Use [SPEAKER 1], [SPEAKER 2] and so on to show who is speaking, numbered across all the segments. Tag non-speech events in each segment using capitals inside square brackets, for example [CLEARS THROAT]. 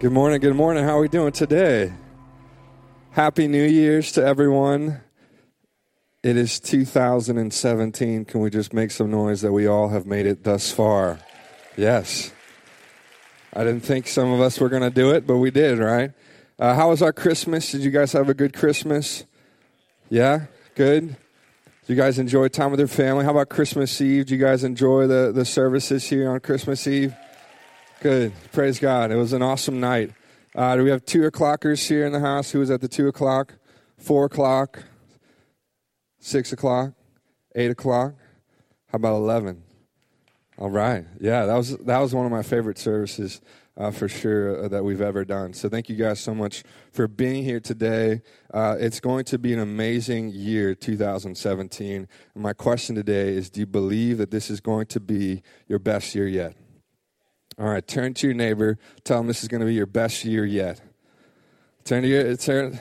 [SPEAKER 1] Good morning, good morning. How are we doing today? Happy New Year's to everyone. It is 2017. Can we just make some noise that we all have made it thus far? Yes. I didn't think some of us were going to do it, but we did, right? Uh, how was our Christmas? Did you guys have a good Christmas? Yeah? Good? Did you guys enjoy time with your family? How about Christmas Eve? Did you guys enjoy the, the services here on Christmas Eve? Good. Praise God. It was an awesome night. Uh, do we have two o'clockers here in the house? Who was at the two o'clock? Four o'clock? Six o'clock? Eight o'clock? How about eleven? All right. Yeah, that was that was one of my favorite services uh, for sure uh, that we've ever done. So thank you guys so much for being here today. Uh, it's going to be an amazing year, 2017. And my question today is: Do you believe that this is going to be your best year yet? All right, turn to your neighbor. Tell them this is going to be your best year yet. Turn to your turn.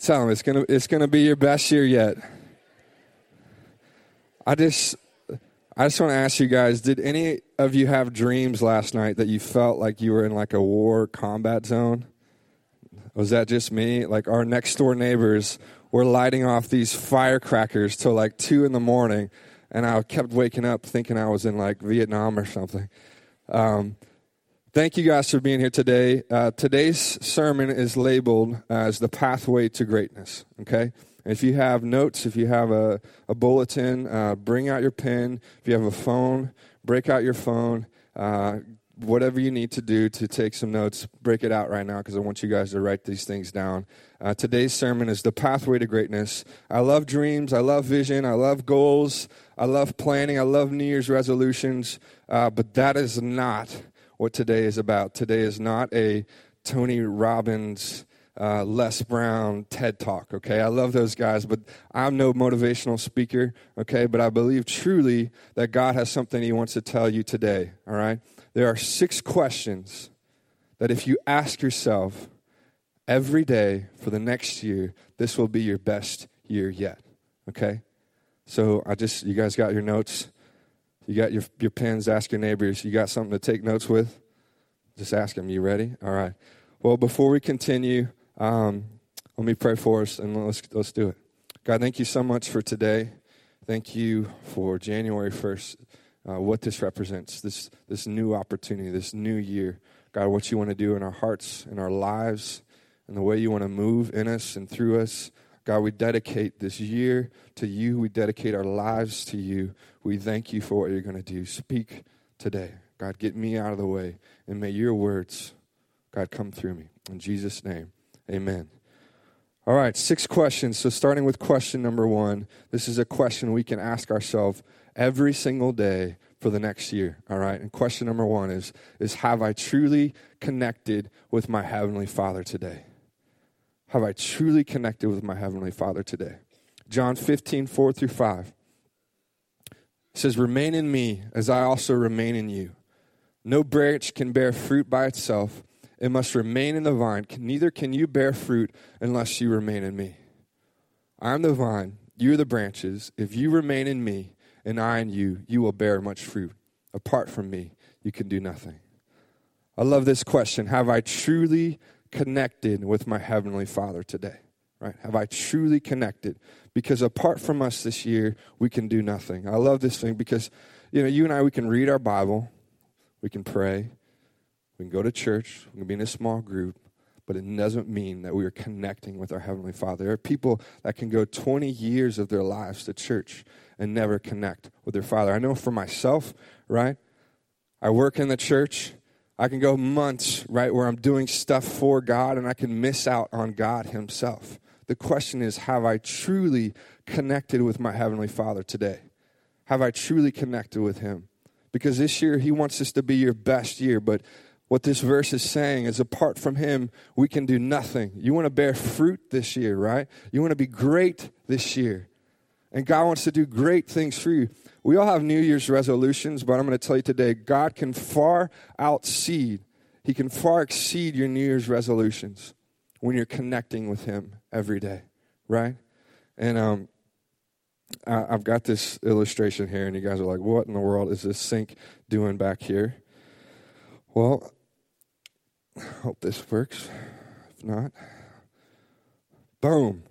[SPEAKER 1] Tell them it's going to it's to be your best year yet. I just I just want to ask you guys: Did any of you have dreams last night that you felt like you were in like a war combat zone? Was that just me? Like our next door neighbors were lighting off these firecrackers till like two in the morning, and I kept waking up thinking I was in like Vietnam or something. Um, thank you guys for being here today. Uh, today's sermon is labeled as the pathway to greatness. Okay. If you have notes, if you have a, a bulletin, uh, bring out your pen. If you have a phone, break out your phone. Uh, whatever you need to do to take some notes, break it out right now because I want you guys to write these things down. Uh, today's sermon is the pathway to greatness. I love dreams. I love vision. I love goals. I love planning. I love New Year's resolutions. Uh, but that is not what today is about. Today is not a Tony Robbins, uh, Les Brown TED Talk, okay? I love those guys, but I'm no motivational speaker, okay? But I believe truly that God has something He wants to tell you today, all right? There are six questions that if you ask yourself every day for the next year, this will be your best year yet, okay? So I just, you guys got your notes? You got your, your pens, ask your neighbors. You got something to take notes with? Just ask them. You ready? All right. Well, before we continue, um, let me pray for us and let's, let's do it. God, thank you so much for today. Thank you for January 1st, uh, what this represents, this, this new opportunity, this new year. God, what you want to do in our hearts, in our lives, and the way you want to move in us and through us. God, we dedicate this year to you. We dedicate our lives to you. We thank you for what you're going to do. Speak today. God, get me out of the way. And may your words, God, come through me. In Jesus' name, amen. All right, six questions. So, starting with question number one, this is a question we can ask ourselves every single day for the next year. All right, and question number one is, is Have I truly connected with my Heavenly Father today? Have I truly connected with my Heavenly Father today? John 15, 4 through 5 says, Remain in me as I also remain in you. No branch can bear fruit by itself, it must remain in the vine. Neither can you bear fruit unless you remain in me. I am the vine, you are the branches. If you remain in me and I in you, you will bear much fruit. Apart from me, you can do nothing. I love this question Have I truly connected with my Heavenly Father today? Right? Have I truly connected? Because apart from us this year, we can do nothing. I love this thing because, you know, you and I, we can read our Bible, we can pray, we can go to church, we can be in a small group, but it doesn't mean that we are connecting with our Heavenly Father. There are people that can go 20 years of their lives to church and never connect with their Father. I know for myself, right? I work in the church, I can go months, right, where I'm doing stuff for God and I can miss out on God Himself. The question is Have I truly connected with my Heavenly Father today? Have I truly connected with Him? Because this year He wants us to be your best year, but what this verse is saying is apart from Him, we can do nothing. You want to bear fruit this year, right? You want to be great this year. And God wants to do great things for you. We all have New Year's resolutions, but I'm going to tell you today God can far outseed, He can far exceed your New Year's resolutions when you're connecting with Him every day, right? And um, I, I've got this illustration here, and you guys are like, what in the world is this sink doing back here? Well, Hope this works. If not, boom.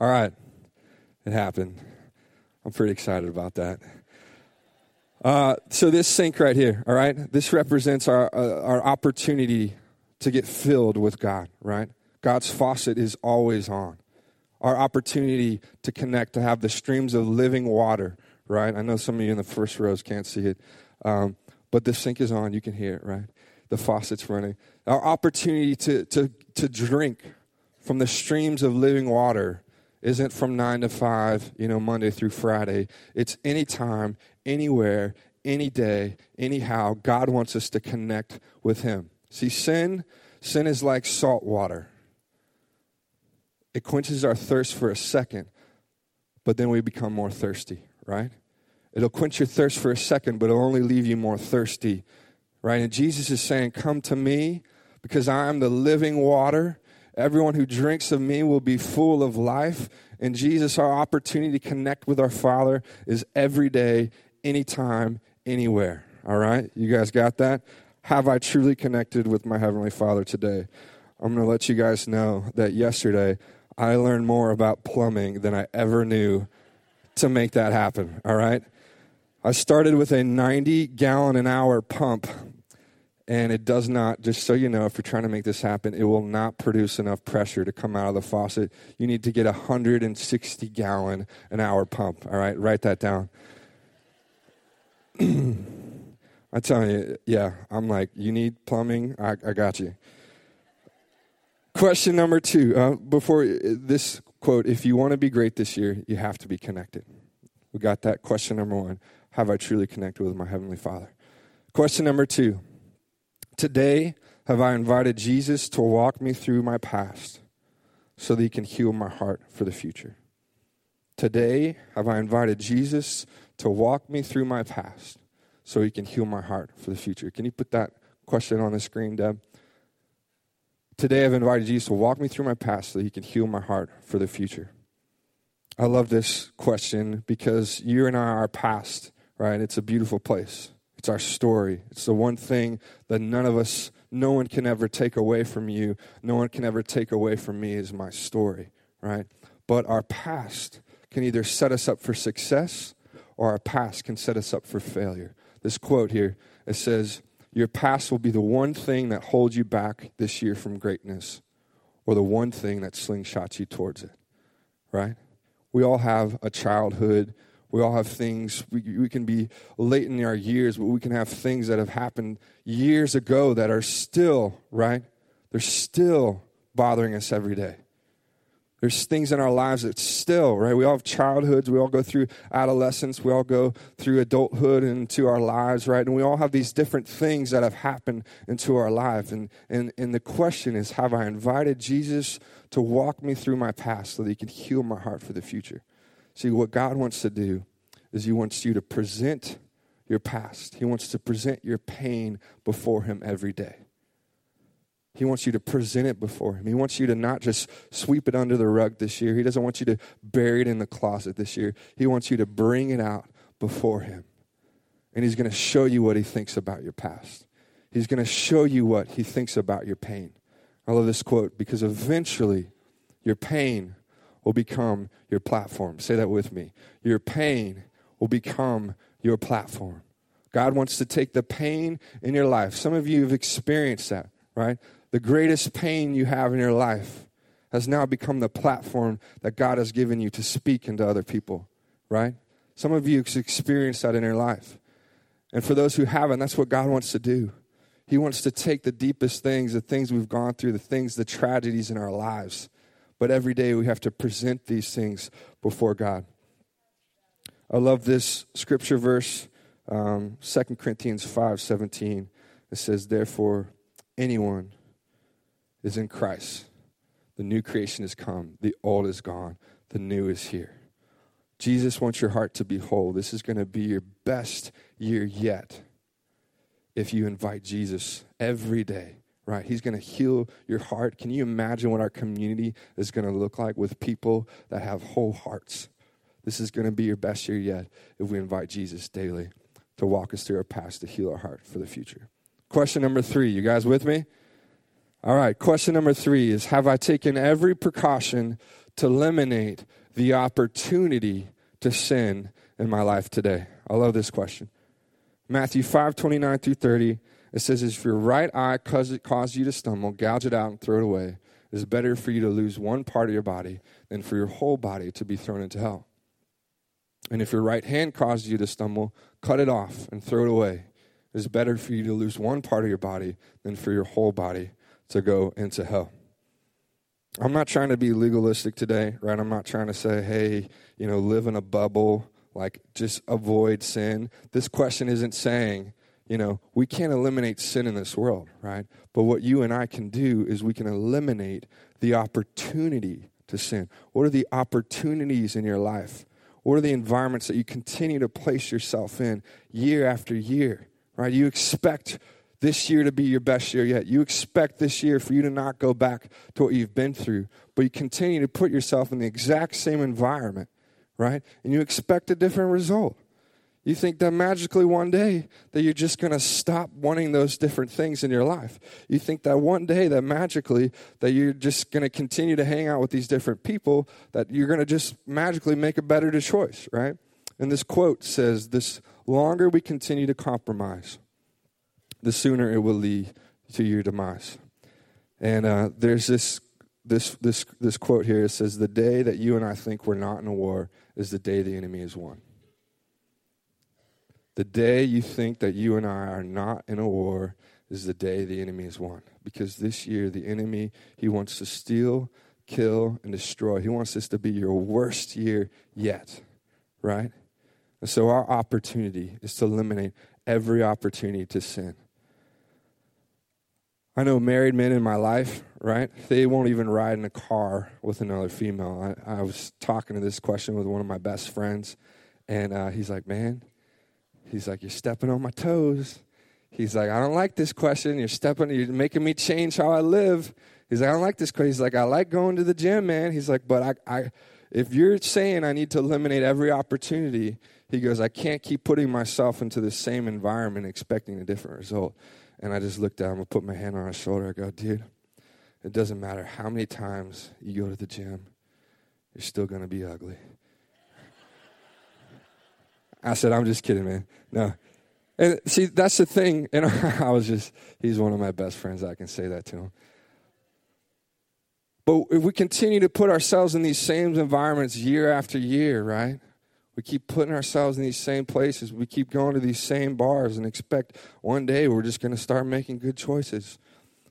[SPEAKER 1] All right. It happened. I'm pretty excited about that. Uh, so this sink right here, all right, this represents our uh, our opportunity to get filled with God, right? God's faucet is always on. Our opportunity to connect, to have the streams of living water, right? I know some of you in the first rows can't see it, um, but the sink is on. You can hear it, right? The faucet's running. Our opportunity to to to drink from the streams of living water isn't from nine to five, you know, Monday through Friday. It's anytime, anywhere, any day, anyhow. God wants us to connect with Him. See, sin, sin is like salt water. It quenches our thirst for a second, but then we become more thirsty, right? It'll quench your thirst for a second, but it'll only leave you more thirsty, right? And Jesus is saying, Come to me because I am the living water Everyone who drinks of me will be full of life. And Jesus, our opportunity to connect with our Father is every day, anytime, anywhere. All right? You guys got that? Have I truly connected with my Heavenly Father today? I'm going to let you guys know that yesterday I learned more about plumbing than I ever knew to make that happen. All right? I started with a 90 gallon an hour pump and it does not, just so you know, if you're trying to make this happen, it will not produce enough pressure to come out of the faucet. You need to get a 160 gallon an hour pump. All right, write that down. [CLEARS THROAT] I'm telling you, yeah, I'm like, you need plumbing? I, I got you. Question number two. Uh, before this quote, if you want to be great this year, you have to be connected. We got that. Question number one Have I truly connected with my Heavenly Father? Question number two Today, have I invited Jesus to walk me through my past so that he can heal my heart for the future? Today, have I invited Jesus to walk me through my past so he can heal my heart for the future? Can you put that question on the screen, Deb? Today, I've invited Jesus to walk me through my past so that he can heal my heart for the future. I love this question because you and I are past, right? It's a beautiful place. It's our story. It's the one thing that none of us, no one can ever take away from you. No one can ever take away from me is my story, right? But our past can either set us up for success or our past can set us up for failure. This quote here, it says, Your past will be the one thing that holds you back this year from greatness or the one thing that slingshots you towards it, right? We all have a childhood we all have things, we, we can be late in our years, but we can have things that have happened years ago that are still, right? They're still bothering us every day. There's things in our lives that still, right? We all have childhoods. We all go through adolescence. We all go through adulthood into our lives, right? And we all have these different things that have happened into our life. And, and, and the question is have I invited Jesus to walk me through my past so that he can heal my heart for the future? See, what God wants to do is He wants you to present your past, He wants to present your pain before Him every day. He wants you to present it before Him. He wants you to not just sweep it under the rug this year. He doesn't want you to bury it in the closet this year. He wants you to bring it out before Him. And He's going to show you what He thinks about your past. He's going to show you what He thinks about your pain. I love this quote because eventually your pain will become your platform. Say that with me. Your pain will become your platform. God wants to take the pain in your life. Some of you have experienced that, right? The greatest pain you have in your life has now become the platform that God has given you to speak into other people, right? Some of you experienced that in your life. And for those who haven't, that's what God wants to do. He wants to take the deepest things, the things we've gone through, the things, the tragedies in our lives, but every day we have to present these things before God. I love this scripture verse, um, 2 Corinthians 5 17. It says, Therefore, anyone is in Christ. The new creation has come, the old is gone, the new is here. Jesus wants your heart to be whole. This is going to be your best year yet if you invite Jesus every day right? He's going to heal your heart. Can you imagine what our community is going to look like with people that have whole hearts? This is going to be your best year yet if we invite Jesus daily to walk us through our past to heal our heart for the future. Question number three. You guys with me? All right, question number three is Have I taken every precaution to eliminate the opportunity to sin in my life today? I love this question. Matthew 5 29 through 30, it says, If your right eye causes you to stumble, gouge it out and throw it away. It is better for you to lose one part of your body than for your whole body to be thrown into hell. And if your right hand causes you to stumble, cut it off and throw it away. It is better for you to lose one part of your body than for your whole body to go into hell. I'm not trying to be legalistic today, right? I'm not trying to say, hey, you know, live in a bubble, like just avoid sin. This question isn't saying, you know, we can't eliminate sin in this world, right? But what you and I can do is we can eliminate the opportunity to sin. What are the opportunities in your life? What are the environments that you continue to place yourself in year after year, right? You expect this year to be your best year yet. You expect this year for you to not go back to what you've been through, but you continue to put yourself in the exact same environment, right? And you expect a different result. You think that magically one day that you're just going to stop wanting those different things in your life. You think that one day that magically that you're just going to continue to hang out with these different people that you're going to just magically make a better choice, right? And this quote says this longer we continue to compromise, the sooner it will lead to your demise. And uh, there's this this this this quote here. It says, "The day that you and I think we're not in a war is the day the enemy is won." The day you think that you and I are not in a war is the day the enemy is won. Because this year, the enemy, he wants to steal, kill, and destroy. He wants this to be your worst year yet, right? And so our opportunity is to eliminate every opportunity to sin. I know married men in my life, right? They won't even ride in a car with another female. I, I was talking to this question with one of my best friends, and uh, he's like, Man, He's like, You're stepping on my toes. He's like, I don't like this question. You're stepping, you're making me change how I live. He's like, I don't like this question. He's like, I like going to the gym, man. He's like, but I, I if you're saying I need to eliminate every opportunity, he goes, I can't keep putting myself into the same environment expecting a different result. And I just looked down, I put my hand on his shoulder. I go, dude, it doesn't matter how many times you go to the gym, you're still going to be ugly. I said, I'm just kidding, man. No. And see, that's the thing. [LAUGHS] And I was just, he's one of my best friends. I can say that to him. But if we continue to put ourselves in these same environments year after year, right? We keep putting ourselves in these same places. We keep going to these same bars and expect one day we're just going to start making good choices.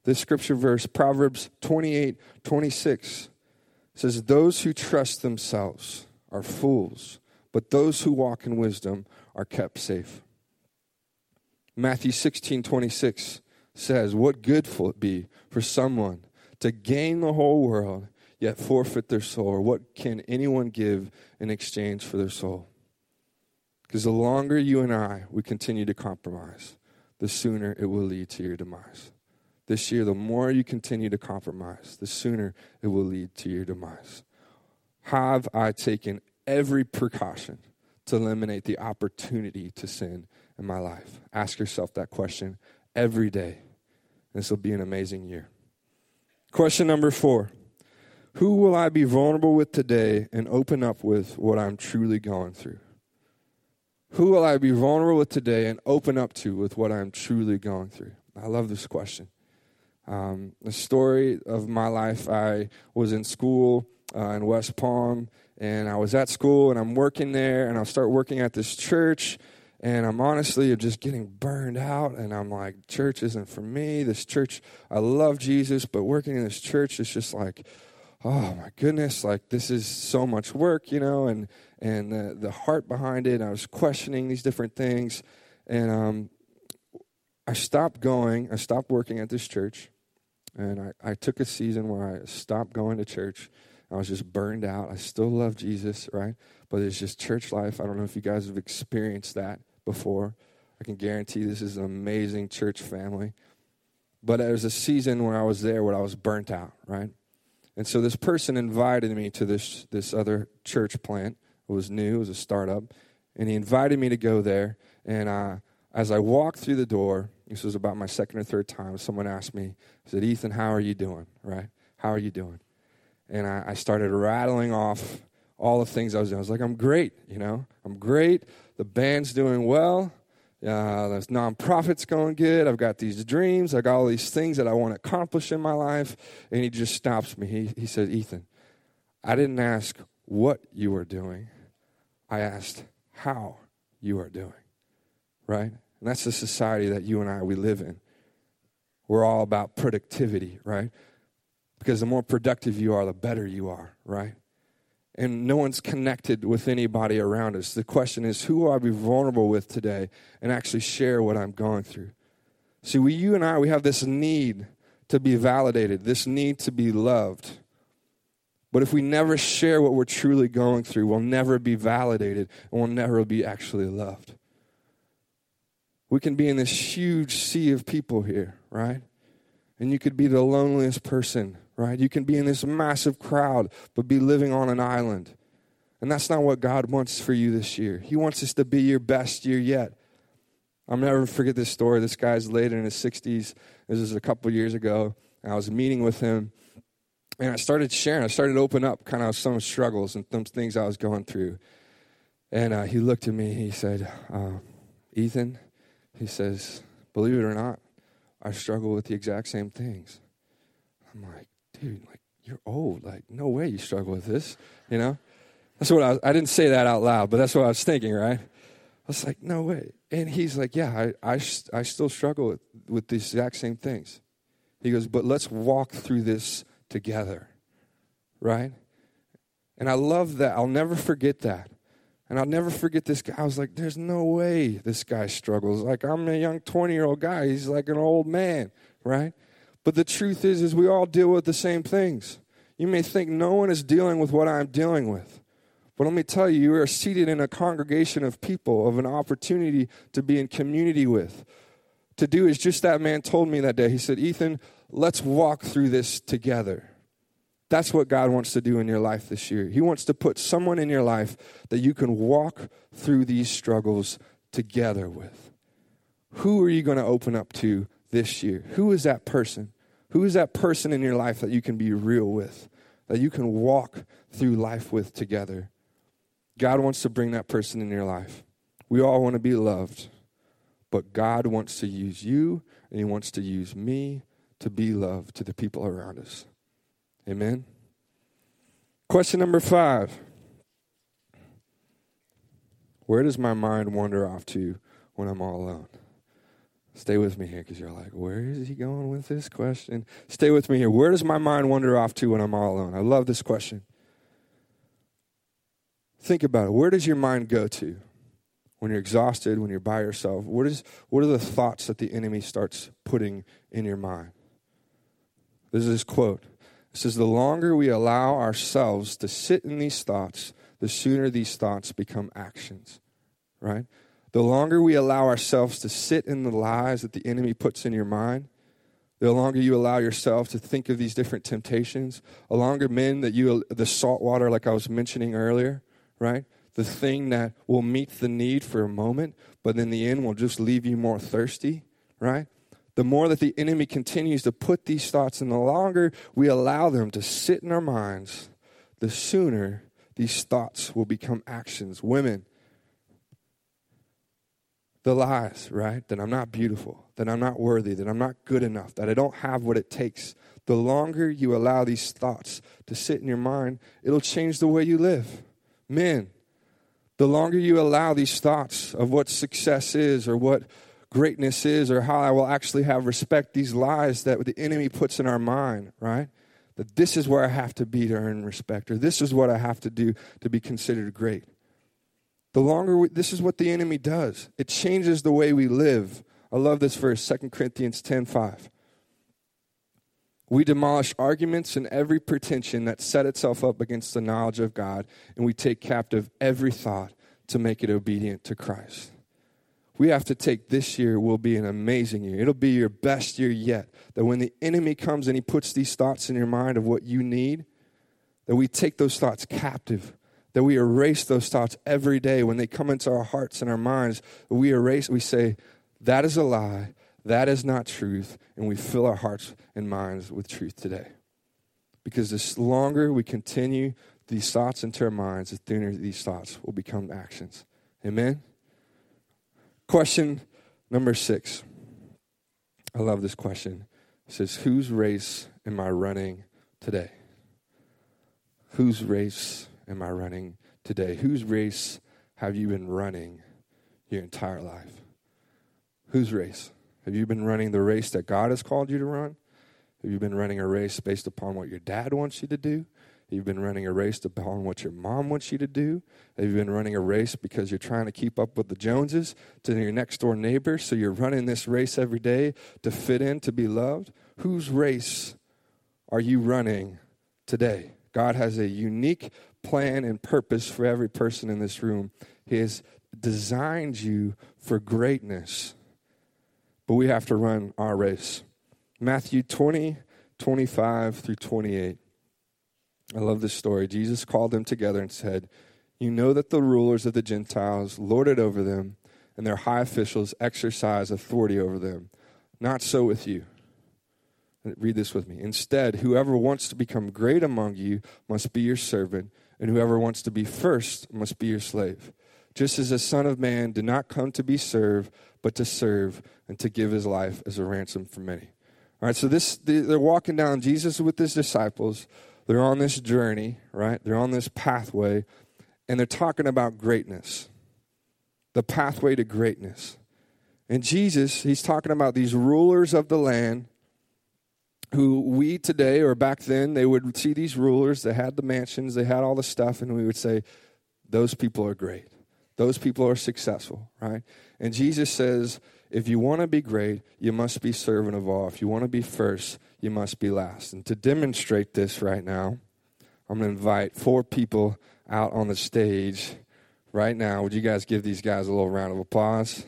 [SPEAKER 1] This scripture verse, Proverbs 28 26, says, Those who trust themselves are fools but those who walk in wisdom are kept safe. Matthew 16 26 says, What good will it be for someone to gain the whole world yet forfeit their soul? Or what can anyone give in exchange for their soul? Because the longer you and I we continue to compromise, the sooner it will lead to your demise. This year, the more you continue to compromise, the sooner it will lead to your demise. Have I taken every precaution to eliminate the opportunity to sin in my life? Ask yourself that question every day. This will be an amazing year. Question number four Who will I be vulnerable with today and open up with what I'm truly going through? Who will I be vulnerable with today and open up to with what I'm truly going through? I love this question. Um, the story of my life I was in school uh, in West Palm and I was at school and I'm working there and I'll start working at this church and I'm honestly just getting burned out and I'm like church isn't for me this church I love Jesus but working in this church is just like oh my goodness like this is so much work you know and and the, the heart behind it I was questioning these different things and um, I stopped going I stopped working at this church and I, I took a season where I stopped going to church I was just burned out. I still love Jesus, right? But it's just church life. I don't know if you guys have experienced that before. I can guarantee this is an amazing church family. But there was a season where I was there where I was burnt out, right? And so this person invited me to this this other church plant. It was new, it was a startup, and he invited me to go there. And uh, as I walked through the door, this was about my second or third time, someone asked me, said, Ethan, how are you doing? Right? How are you doing? And I, I started rattling off all the things I was doing. I was like, I'm great, you know, I'm great. The band's doing well. Uh, there's nonprofits going good. I've got these dreams. I got all these things that I want to accomplish in my life. And he just stops me. He, he said, Ethan, I didn't ask what you were doing. I asked how you are doing. Right? And that's the society that you and I, we live in. We're all about productivity, right? Because the more productive you are, the better you are, right? And no one's connected with anybody around us. The question is, who will I be vulnerable with today and actually share what I'm going through? See, we, you and I, we have this need to be validated, this need to be loved. But if we never share what we're truly going through, we'll never be validated and we'll never be actually loved. We can be in this huge sea of people here, right? And you could be the loneliest person right? You can be in this massive crowd, but be living on an island. And that's not what God wants for you this year. He wants this to be your best year yet. I'll never forget this story. This guy's late in his 60s. This was a couple years ago. I was meeting with him, and I started sharing. I started open up kind of some struggles and some things I was going through. And uh, he looked at me. He said, uh, Ethan, he says, believe it or not, I struggle with the exact same things. Dude, like, you're old. Like, no way you struggle with this, you know? That's what I was, I didn't say that out loud, but that's what I was thinking, right? I was like, no way. And he's like, yeah, I, I, I still struggle with, with the exact same things. He goes, but let's walk through this together, right? And I love that. I'll never forget that. And I'll never forget this guy. I was like, there's no way this guy struggles. Like, I'm a young 20 year old guy. He's like an old man, right? But the truth is, is we all deal with the same things. You may think no one is dealing with what I'm dealing with. But let me tell you, you are seated in a congregation of people, of an opportunity to be in community with. To do as just that man told me that day. He said, Ethan, let's walk through this together. That's what God wants to do in your life this year. He wants to put someone in your life that you can walk through these struggles together with. Who are you going to open up to this year? Who is that person? Who is that person in your life that you can be real with, that you can walk through life with together? God wants to bring that person in your life. We all want to be loved, but God wants to use you and He wants to use me to be loved to the people around us. Amen. Question number five Where does my mind wander off to when I'm all alone? Stay with me here because you're like, where is he going with this question? Stay with me here. Where does my mind wander off to when I'm all alone? I love this question. Think about it. Where does your mind go to when you're exhausted, when you're by yourself? What, is, what are the thoughts that the enemy starts putting in your mind? This is this quote. It says, The longer we allow ourselves to sit in these thoughts, the sooner these thoughts become actions, right? The longer we allow ourselves to sit in the lies that the enemy puts in your mind, the longer you allow yourself to think of these different temptations, the longer men that you, the salt water, like I was mentioning earlier, right? The thing that will meet the need for a moment, but in the end will just leave you more thirsty, right? The more that the enemy continues to put these thoughts, and the longer we allow them to sit in our minds, the sooner these thoughts will become actions. Women, the lies, right? That I'm not beautiful, that I'm not worthy, that I'm not good enough, that I don't have what it takes. The longer you allow these thoughts to sit in your mind, it'll change the way you live. Men, the longer you allow these thoughts of what success is or what greatness is or how I will actually have respect, these lies that the enemy puts in our mind, right? That this is where I have to be to earn respect, or this is what I have to do to be considered great. The longer we, this is what the enemy does. It changes the way we live. I love this verse, 2 Corinthians 10:5. We demolish arguments and every pretension that set itself up against the knowledge of God, and we take captive every thought to make it obedient to Christ. We have to take this year will be an amazing year. It'll be your best year yet. That when the enemy comes and he puts these thoughts in your mind of what you need, that we take those thoughts captive that we erase those thoughts every day when they come into our hearts and our minds. We erase, we say, that is a lie. that is not truth, and we fill our hearts and minds with truth today. Because the longer we continue these thoughts into our minds, the thinner these thoughts will become actions. Amen? Question number six. I love this question. It says, Whose race am I running today? Whose race am I running today? Whose race have you been running your entire life? Whose race? Have you been running the race that God has called you to run? Have you been running a race based upon what your dad wants you to do? Have you been running a race upon what your mom wants you to do? Have you been running a race because you're trying to keep up with the Joneses to your next door neighbor? So you're running this race every day to fit in, to be loved? Whose race are you running today? God has a unique plan and purpose for every person in this room. He has designed you for greatness, but we have to run our race. Matthew 20, 25 through 28. I love this story. Jesus called them together and said, You know that the rulers of the Gentiles lord it over them, and their high officials exercise authority over them. Not so with you. Read this with me. Instead, whoever wants to become great among you must be your servant, and whoever wants to be first must be your slave. Just as the Son of Man did not come to be served, but to serve and to give his life as a ransom for many. All right, so this they're walking down Jesus with his disciples. They're on this journey, right? They're on this pathway, and they're talking about greatness. The pathway to greatness. And Jesus, he's talking about these rulers of the land who we today or back then they would see these rulers they had the mansions they had all the stuff and we would say those people are great. Those people are successful right? And jesus says if you want to be great you must be servant of all. If you want to be first you must be last. And to demonstrate this right now i'm going to invite four people out on the stage right now. Would you guys give these guys a little round of applause?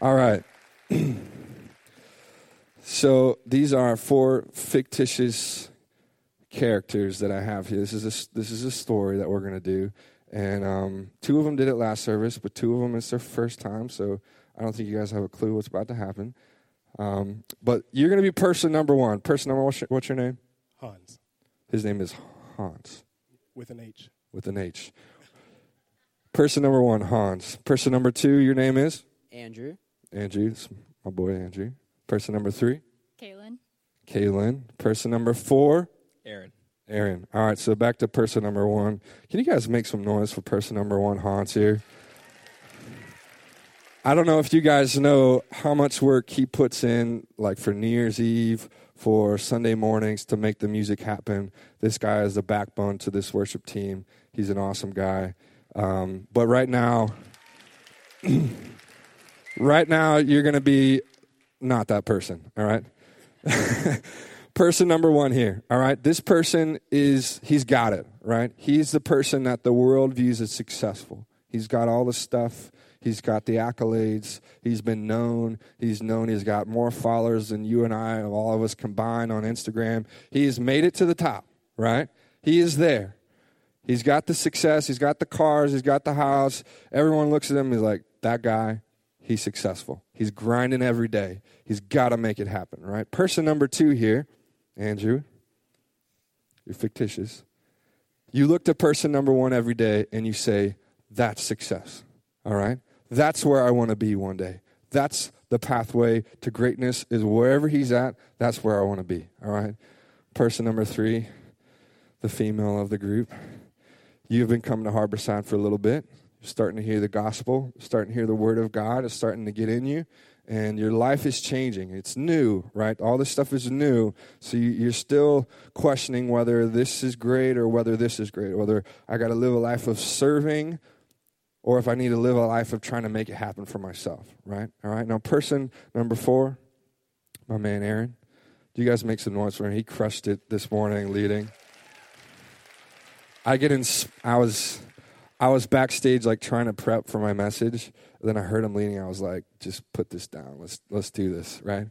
[SPEAKER 1] All right [CLEARS THROAT] So these are four fictitious characters that I have here. This is a, this is a story that we're going to do, and um, two of them did it last service, but two of them it's their first time. So I don't think you guys have a clue what's about to happen. Um, but you're going to be person number one. Person number one, what's your name?
[SPEAKER 2] Hans.
[SPEAKER 1] His name is Hans.
[SPEAKER 2] With an H.
[SPEAKER 1] With an H. Person number one, Hans. Person number two, your name is?
[SPEAKER 3] Andrew.
[SPEAKER 1] Andrew. It's my boy, Andrew. Person number three?
[SPEAKER 4] Kaylin.
[SPEAKER 1] Kaylin. Person number four?
[SPEAKER 3] Aaron.
[SPEAKER 1] Aaron. All right, so back to person number one. Can you guys make some noise for person number one, Hans, here? I don't know if you guys know how much work he puts in, like for New Year's Eve, for Sunday mornings to make the music happen. This guy is the backbone to this worship team. He's an awesome guy. Um, but right now, [CLEARS THROAT] right now, you're going to be not that person, all right? [LAUGHS] person number one here, all right? This person is, he's got it, right? He's the person that the world views as successful. He's got all the stuff. He's got the accolades. He's been known. He's known. He's got more followers than you and I, all of us combined on Instagram. He's made it to the top, right? He is there. He's got the success. He's got the cars. He's got the house. Everyone looks at him he's like, that guy, he's successful. He's grinding every day. He's got to make it happen, right? Person number two here, Andrew, you're fictitious. You look to person number one every day and you say, that's success, all right? That's where I want to be one day. That's the pathway to greatness, is wherever he's at, that's where I want to be, all right? Person number three, the female of the group. You've been coming to Harborside for a little bit. You're starting to hear the gospel, starting to hear the word of God, is starting to get in you, and your life is changing. It's new, right? All this stuff is new. So you're still questioning whether this is great or whether this is great, whether I got to live a life of serving or if I need to live a life of trying to make it happen for myself, right? All right. Now, person number four, my man Aaron. Do you guys make some noise for him? He crushed it this morning leading. I get in. I was I was backstage like trying to prep for my message. Then I heard him leaning. I was like, just put this down. Let's let's do this, right?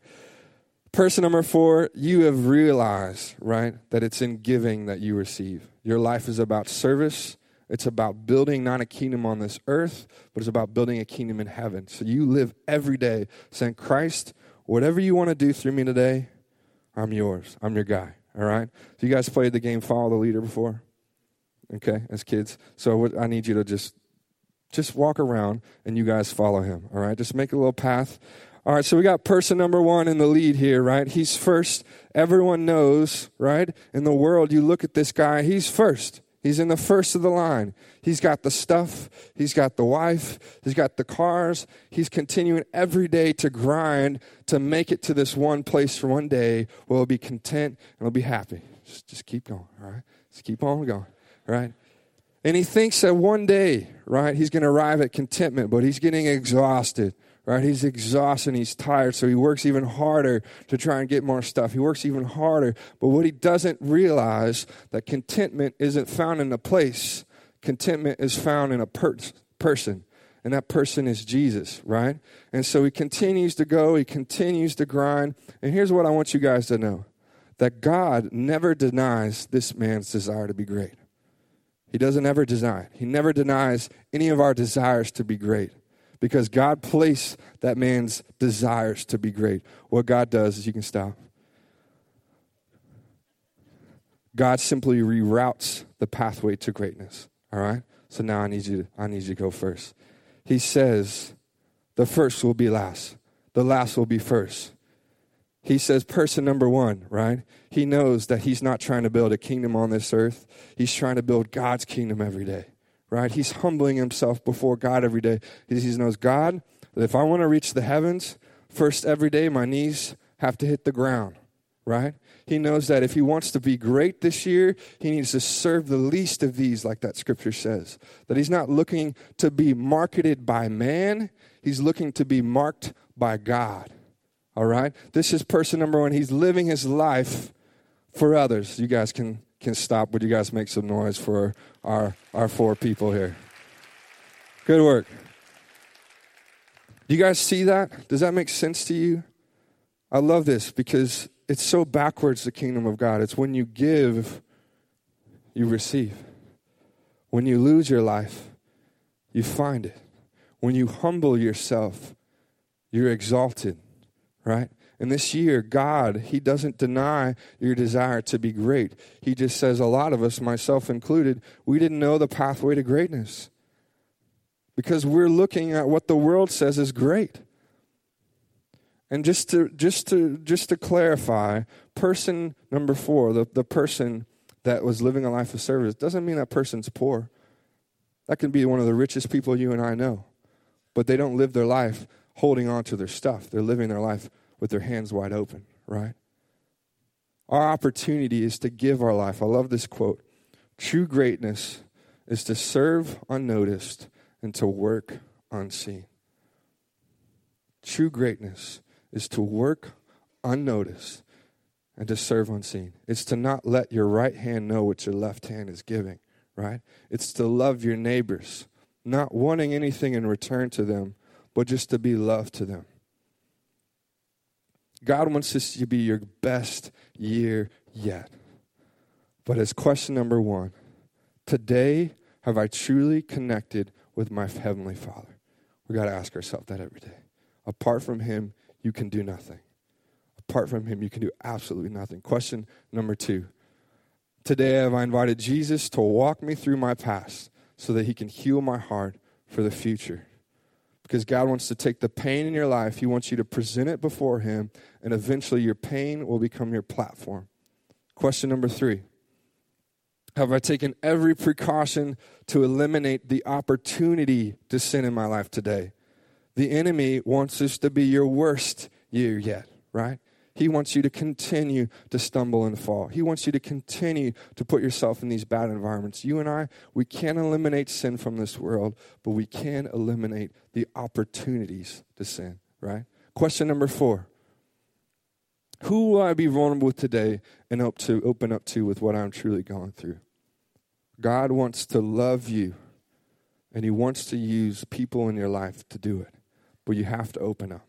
[SPEAKER 1] Person number four, you have realized, right, that it's in giving that you receive. Your life is about service It's about building not a kingdom on this earth, but it's about building a kingdom in heaven. So you live every day saying, Christ, whatever you want to do through me today, I'm yours. I'm your guy. All right? So you guys played the game Follow the Leader before? Okay, as kids. So I need you to just just walk around and you guys follow him. All right? Just make a little path. All right, so we got person number one in the lead here, right? He's first. Everyone knows, right? In the world, you look at this guy, he's first. He's in the first of the line. He's got the stuff, he's got the wife, he's got the cars. He's continuing every day to grind to make it to this one place for one day where he'll be content and he'll be happy. Just, just keep going, all right? Just keep on going, right? And he thinks that one day, right, he's going to arrive at contentment, but he's getting exhausted right? He's exhausted he's tired, so he works even harder to try and get more stuff. He works even harder. But what he doesn't realize that contentment isn't found in a place. Contentment is found in a per- person. And that person is Jesus, right? And so he continues to go, he continues to grind. And here's what I want you guys to know that God never denies this man's desire to be great. He doesn't ever deny. He never denies any of our desires to be great because God placed that man's desires to be great. What God does is you can stop. God simply reroutes the pathway to greatness. All right? So now I need you I need you to go first. He says the first will be last. The last will be first. He says person number 1, right? He knows that he's not trying to build a kingdom on this earth. He's trying to build God's kingdom every day right? He's humbling himself before God every day. He knows, God, that if I want to reach the heavens, first every day my knees have to hit the ground, right? He knows that if he wants to be great this year, he needs to serve the least of these, like that scripture says. That he's not looking to be marketed by man, he's looking to be marked by God. All right? This is person number one. He's living his life for others. You guys can can stop, would you guys make some noise for our, our four people here? Good work. Do you guys see that? Does that make sense to you? I love this because it's so backwards the kingdom of God. It's when you give, you receive. When you lose your life, you find it. When you humble yourself, you're exalted, right? And this year, God, He doesn't deny your desire to be great. He just says, a lot of us, myself included, we didn't know the pathway to greatness because we're looking at what the world says is great. And just to just to just to clarify, person number four, the, the person that was living a life of service, doesn't mean that person's poor. That can be one of the richest people you and I know. But they don't live their life holding on to their stuff. They're living their life with their hands wide open, right? Our opportunity is to give our life. I love this quote. True greatness is to serve unnoticed and to work unseen. True greatness is to work unnoticed and to serve unseen. It's to not let your right hand know what your left hand is giving, right? It's to love your neighbors, not wanting anything in return to them, but just to be loved to them. God wants this to be your best year yet. But as question number one, today, have I truly connected with my Heavenly Father? We got to ask ourselves that every day. Apart from Him, you can do nothing. Apart from Him, you can do absolutely nothing. Question number two Today, have I invited Jesus to walk me through my past so that He can heal my heart for the future? Because God wants to take the pain in your life, He wants you to present it before Him, and eventually your pain will become your platform. Question number three Have I taken every precaution to eliminate the opportunity to sin in my life today? The enemy wants this to be your worst year yet, right? He wants you to continue to stumble and fall. He wants you to continue to put yourself in these bad environments. You and I, we can't eliminate sin from this world, but we can eliminate the opportunities to sin, right? Question number four Who will I be vulnerable with today and hope to open up to with what I'm truly going through? God wants to love you, and He wants to use people in your life to do it, but you have to open up.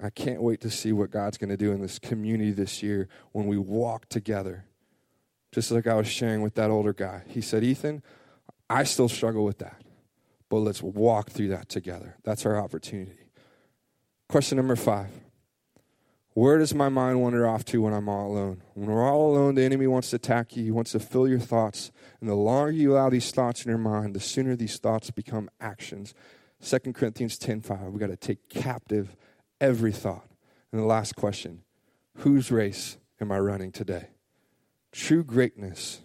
[SPEAKER 1] I can't wait to see what God's going to do in this community this year when we walk together. Just like I was sharing with that older guy. He said, Ethan, I still struggle with that, but let's walk through that together. That's our opportunity. Question number five Where does my mind wander off to when I'm all alone? When we're all alone, the enemy wants to attack you, he wants to fill your thoughts. And the longer you allow these thoughts in your mind, the sooner these thoughts become actions. 2 Corinthians 10:5. We got to take captive every thought. And the last question, whose race am I running today? True greatness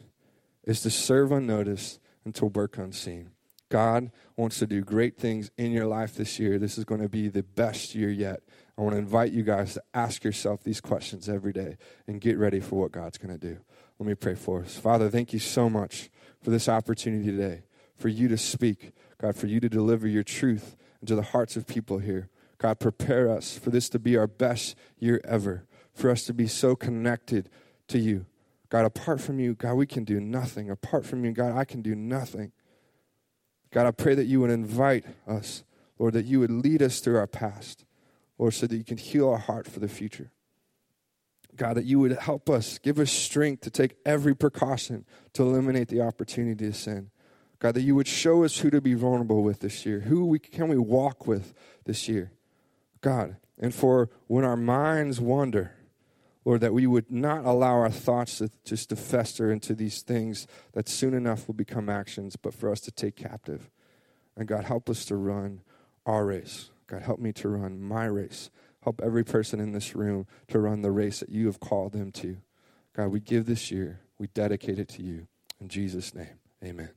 [SPEAKER 1] is to serve unnoticed and to work unseen. God wants to do great things in your life this year. This is going to be the best year yet. I want to invite you guys to ask yourself these questions every day and get ready for what God's going to do. Let me pray for us. Father, thank you so much for this opportunity today, for you to speak, God, for you to deliver your truth into the hearts of people here. God, prepare us for this to be our best year ever, for us to be so connected to you. God, apart from you, God, we can do nothing. Apart from you, God, I can do nothing. God, I pray that you would invite us, Lord, that you would lead us through our past, Lord, so that you can heal our heart for the future. God, that you would help us, give us strength to take every precaution to eliminate the opportunity to sin. God, that you would show us who to be vulnerable with this year. Who we, can we walk with this year? God, and for when our minds wander, Lord, that we would not allow our thoughts to, just to fester into these things that soon enough will become actions, but for us to take captive. And God, help us to run our race. God, help me to run my race. Help every person in this room to run the race that you have called them to. God, we give this year, we dedicate it to you. In Jesus' name, amen.